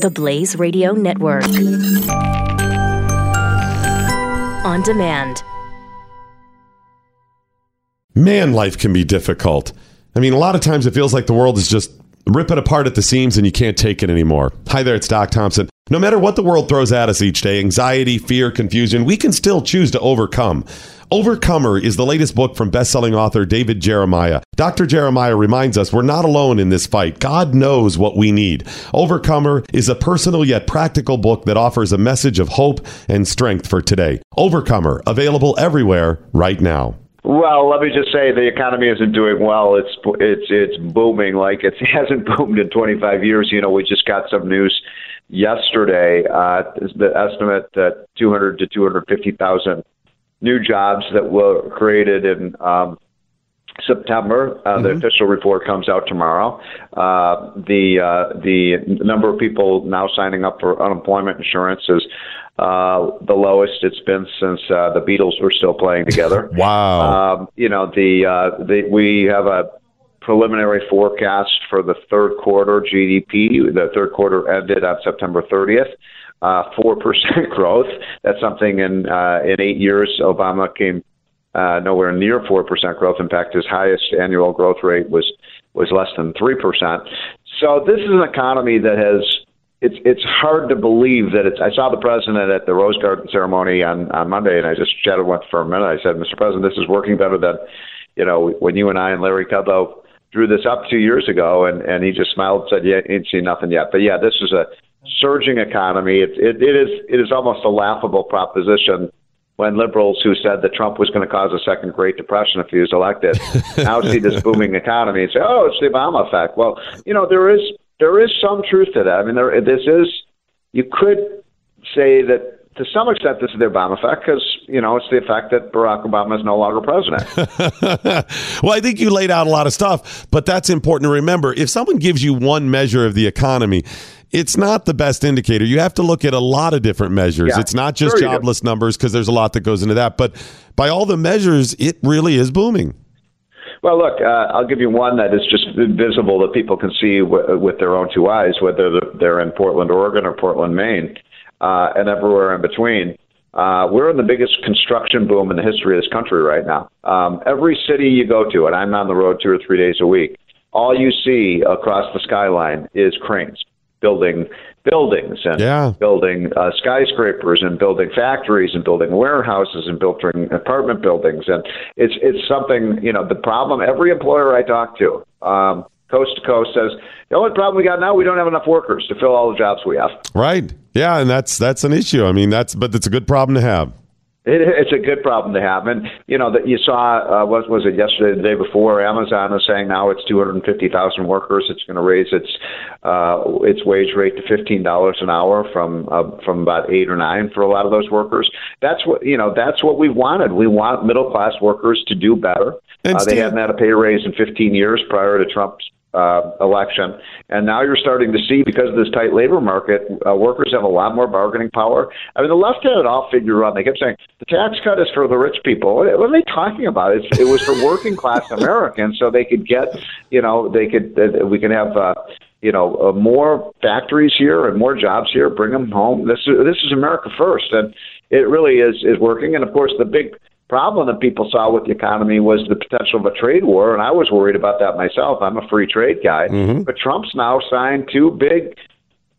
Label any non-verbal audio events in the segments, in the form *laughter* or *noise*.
The Blaze Radio Network. On demand. Man, life can be difficult. I mean, a lot of times it feels like the world is just rip it apart at the seams and you can't take it anymore. Hi there, it's Doc Thompson. No matter what the world throws at us each day anxiety, fear, confusion we can still choose to overcome. Overcomer is the latest book from best-selling author David Jeremiah. Dr. Jeremiah reminds us we're not alone in this fight. God knows what we need. Overcomer is a personal yet practical book that offers a message of hope and strength for today. Overcomer, available everywhere right now. Well, let me just say the economy isn't doing well. It's it's it's booming like it *laughs* hasn't boomed in 25 years. You know, we just got some news yesterday. Uh, the estimate that 200 to 250,000 new jobs that were created in um, September. Uh, mm-hmm. The official report comes out tomorrow. Uh, the uh, the number of people now signing up for unemployment insurance is uh, the lowest it's been since uh, the Beatles were still playing together. *laughs* wow. Um, you know the uh, the we have a preliminary forecast for the third quarter GDP. The third quarter ended on September 30th uh, four uh, percent *laughs* growth. That's something in uh, in eight years Obama came uh, nowhere near four percent growth. In fact, his highest annual growth rate was was less than three percent. So this is an economy that has. It's it's hard to believe that it's. I saw the president at the Rose Garden ceremony on on Monday, and I just chatted with for a minute. I said, "Mr. President, this is working better than, you know, when you and I and Larry Kudlow drew this up two years ago." And and he just smiled and said, "Yeah, ain't seen nothing yet." But yeah, this is a surging economy. It, it, it is it is almost a laughable proposition when liberals who said that Trump was going to cause a second Great Depression if he was elected *laughs* now see this booming economy and say, "Oh, it's the Obama effect." Well, you know there is there is some truth to that. I mean, there this is you could say that to some extent, this is the Obama effect because you know it's the effect that Barack Obama is no longer president. *laughs* well, I think you laid out a lot of stuff, but that's important to remember. If someone gives you one measure of the economy, it's not the best indicator. You have to look at a lot of different measures. Yeah, it's not just sure jobless numbers because there's a lot that goes into that. But by all the measures, it really is booming. Well, look, uh, I'll give you one that is just visible that people can see w- with their own two eyes, whether they're in Portland, Oregon, or Portland, Maine, uh, and everywhere in between. Uh, we're in the biggest construction boom in the history of this country right now. Um, every city you go to, and I'm on the road two or three days a week, all you see across the skyline is cranes building buildings and yeah. building uh, skyscrapers and building factories and building warehouses and building apartment buildings. And it's it's something you know the problem every employer I talk to um, coast to coast says the only problem we got now we don't have enough workers to fill all the jobs we have. Right. Yeah and that's that's an issue. I mean that's but it's a good problem to have it, it's a good problem to have, and you know that you saw uh, was was it yesterday, the day before? Amazon is saying now it's 250,000 workers. It's going to raise its uh, its wage rate to fifteen dollars an hour from uh, from about eight or nine for a lot of those workers. That's what you know. That's what we wanted. We want middle class workers to do better. Uh, they hadn't had a pay raise in 15 years prior to Trump's uh, election. And now you're starting to see, because of this tight labor market, uh, workers have a lot more bargaining power. I mean, the left had it all figured out. They kept saying the tax cut is for the rich people. What are they talking about? It's, it was for working class *laughs* Americans, so they could get, you know, they could, uh, we can have. Uh, you know, uh, more factories here and more jobs here. Bring them home. This is this is America first, and it really is is working. And of course, the big problem that people saw with the economy was the potential of a trade war, and I was worried about that myself. I'm a free trade guy, mm-hmm. but Trump's now signed two big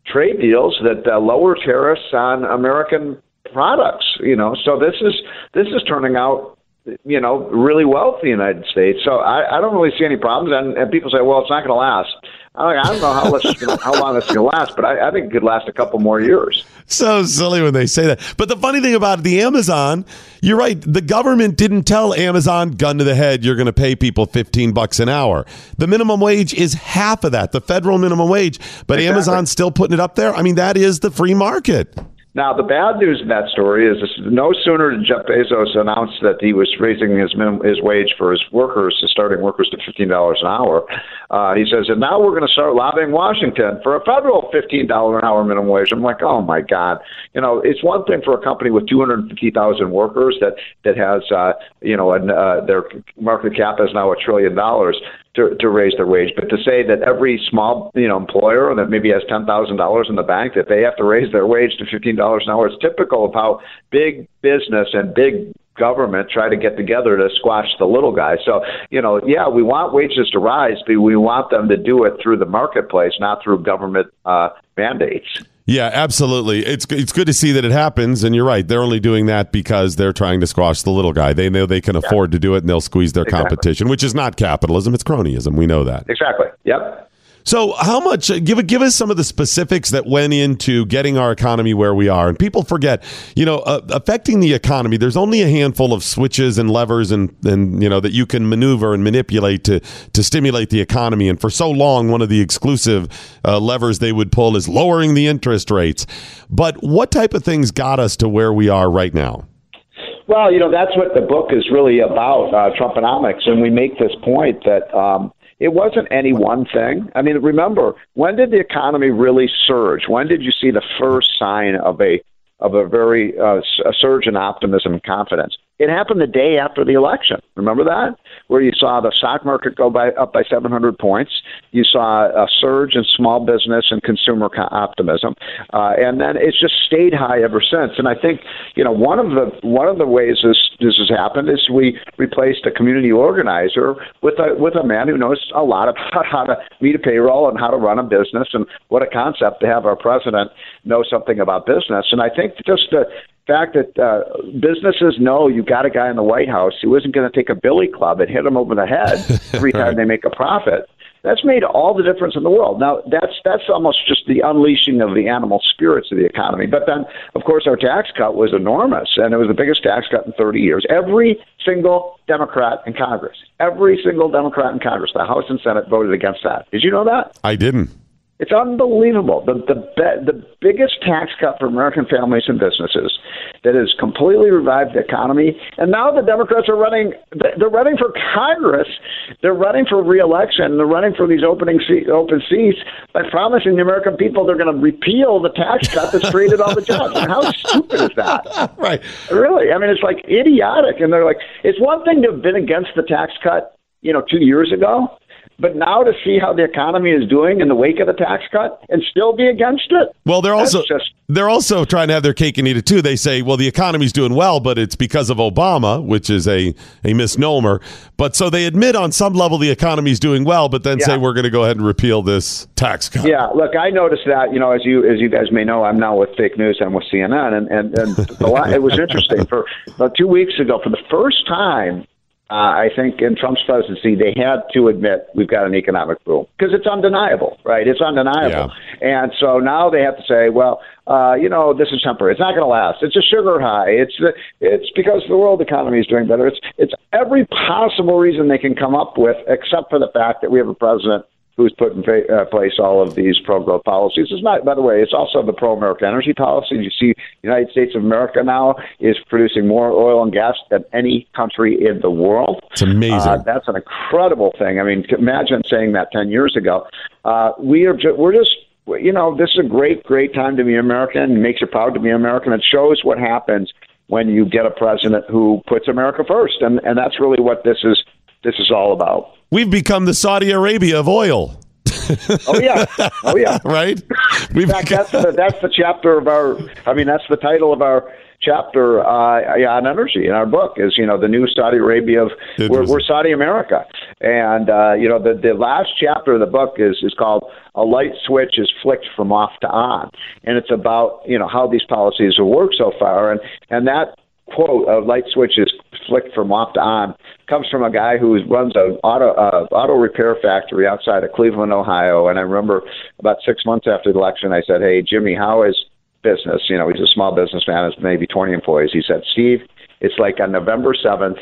trade deals that uh, lower tariffs on American products. You know, so this is this is turning out you know really well for the United States. So I, I don't really see any problems, and, and people say, well, it's not going to last. I don't know how, much, *laughs* how long it's going to last, but I, I think it could last a couple more years. So silly when they say that. But the funny thing about the Amazon, you're right. The government didn't tell Amazon, gun to the head, you're going to pay people 15 bucks an hour. The minimum wage is half of that, the federal minimum wage. But exactly. Amazon's still putting it up there. I mean, that is the free market. Now, the bad news in that story is no sooner did Jeff Bezos announce that he was raising his minimum, his wage for his workers, his starting workers, to fifteen dollars an hour. Uh, he says, and now we're going to start lobbying Washington for a federal fifteen dollar an hour minimum wage. I'm like, oh my god, you know, it's one thing for a company with two hundred fifty thousand workers that that has, uh, you know, and uh, their market cap is now a trillion dollars to, to raise their wage. But to say that every small you know employer that maybe has ten thousand dollars in the bank that they have to raise their wage to fifteen dollars an hour is typical of how big business and big government try to get together to squash the little guy. So, you know, yeah, we want wages to rise, but we want them to do it through the marketplace, not through government uh, mandates. Yeah, absolutely. It's it's good to see that it happens, and you're right. They're only doing that because they're trying to squash the little guy. They know they can afford to do it, and they'll squeeze their Exactly. competition, which is not capitalism; it's cronyism. We know that. Exactly. Yep. So, how much? uh, Give give us some of the specifics that went into getting our economy where we are. And people forget, you know, uh, affecting the economy. There's only a handful of switches and levers, and and you know that you can maneuver and manipulate to to stimulate the economy. And for so long, one of the exclusive uh, levers they would pull is lowering the interest rates. But what type of things got us to where we are right now? Well, you know, that's what the book is really about, uh, Trumponomics. And we make this point that um, it wasn't any one thing. I mean, remember, when did the economy really surge? When did you see the first sign of a of a very uh, a surge in optimism and confidence? It happened the day after the election. Remember that, where you saw the stock market go by up by 700 points. You saw a surge in small business and consumer co- optimism, uh, and then it's just stayed high ever since. And I think you know one of the one of the ways this this has happened is we replaced a community organizer with a with a man who knows a lot about *laughs* how to meet a payroll and how to run a business and what a concept to have our president know something about business. And I think just the fact that uh, businesses know you got a guy in the White House who isn't going to take a billy club and hit him over the head *laughs* every time Right. they make a profit. That's made all the difference in the world. Now, that's that's almost just the unleashing of the animal spirits of the economy. But then, of course, our tax cut was enormous, and it was the biggest tax cut in 30 years. Every single Democrat in Congress, every single Democrat in Congress, the House and Senate voted against that. Did you know that? I didn't. It's unbelievable. The the be, the biggest tax cut for American families and businesses that has completely revived the economy. And now the Democrats are running. They're running for Congress. They're running for reelection. They're running for these opening seat, open seats by promising the American people they're going to repeal the tax cut that's created all the jobs. And how stupid is that? *laughs* Right. Really, I mean, it's like idiotic. And they're like, it's one thing to have been against the tax cut, you know, two years ago, but now to see how the economy is doing in the wake of the tax cut and still be against it. Well, they're also just- they're also trying to have their cake and eat it too. They say, well, the economy's doing well, but it's because of Obama, which is a a misnomer. But so they admit on some level the economy's doing well, but then say we're going to go ahead and repeal this tax cut. Yeah, look, I noticed that. You know, as you as you guys may know, I'm now with fake news. I'm with CNN, and and and la- it was interesting. For about two weeks ago, for the first time, uh, I think in Trump's presidency, they had to admit we've got an economic boom because it's undeniable, right? It's undeniable, and so now they have to say, well, uh, you know, this is temporary. It's not going to last. It's a sugar high. It's the, it's because the world economy is doing better. It's it's every possible reason they can come up with, except for the fact that we have a president who's put in fa- uh, place all of these pro-growth policies. It's not, by the way, it's also the pro-American energy policy. You see, the United States of America now is producing more oil and gas than any country in the world. It's amazing. Uh, that's an incredible thing. I mean, imagine saying that ten years ago. Uh, we are, ju- we're just, you know, this is a great, great time to be American. It makes you proud to be American. It shows what happens when you get a president who puts America first, and and that's really what this is. This is all about. We've become the Saudi Arabia of oil, *laughs* Oh yeah, oh yeah. *laughs* right? We've In fact, become- that's the that's the chapter of our. I mean, that's the title of our chapter uh, yeah, on energy in our book. Is you know the new Saudi Arabia of we're, we're Saudi America, and uh, you know the the last chapter of the book is is called "A Light Switch is Flicked from Off to On," and it's about you know how these policies have worked so far, and and that quote "A light switch is flicked from off to on" comes from a guy who runs an auto uh, auto repair factory outside of Cleveland, Ohio. And I remember about six months after the election, I said, "Hey, Jimmy, how is business?" You know, he's a small businessman, has maybe 20 employees. He said, "Steve, it's like on November 7th."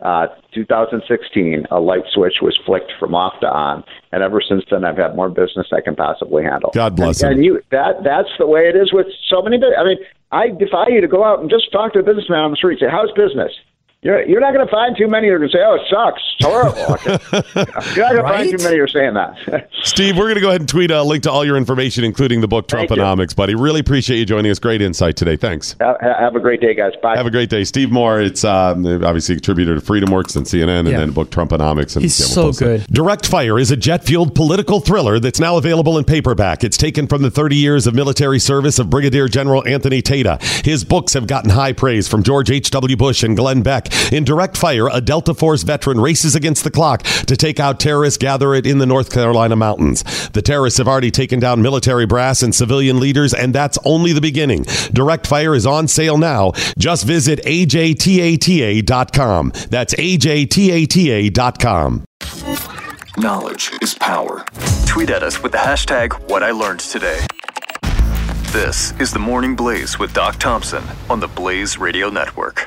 Uh, 2016, a light switch was flicked from off to on, and ever since then, I've had more business I can possibly handle. God bless and, him. And you, that that's the way it is with so many. I mean, I defy you to go out and just talk to a businessman on the street. Say, "How's business?" You're, you're not going to find too many who are going to say, "Oh, it sucks, it's horrible." *laughs* you're not going to find too many who are saying that. *laughs* Steve, we're going to go ahead and tweet a link to all your information, including the book Trumponomics, buddy. Really appreciate you joining us. Great insight today. Thanks. have, have a great day, guys. Bye. Have a great day. Steve Moore, it's um, obviously a contributor to FreedomWorks and CNN, and Yeah. then book Trumponomics. And He's yeah, we'll so post it. good. Direct Fire is a jet fueled political thriller that's now available in paperback. It's taken from the 30 years of military service of Brigadier General Anthony Tata. His books have gotten high praise from George H.W. Bush and Glenn Beck. In Direct Fire, a Delta Force veteran races against the clock to take out terrorists gathered in the North Carolina mountains. The terrorists have already taken down military brass and civilian leaders, and that's only the beginning. Direct Fire is on sale now. Just visit ajtata.com. That's ajtata.com. Knowledge is power. Tweet at us with the hashtag What I Learned Today. This is the Morning Blaze with Doc Thompson on the Blaze Radio Network.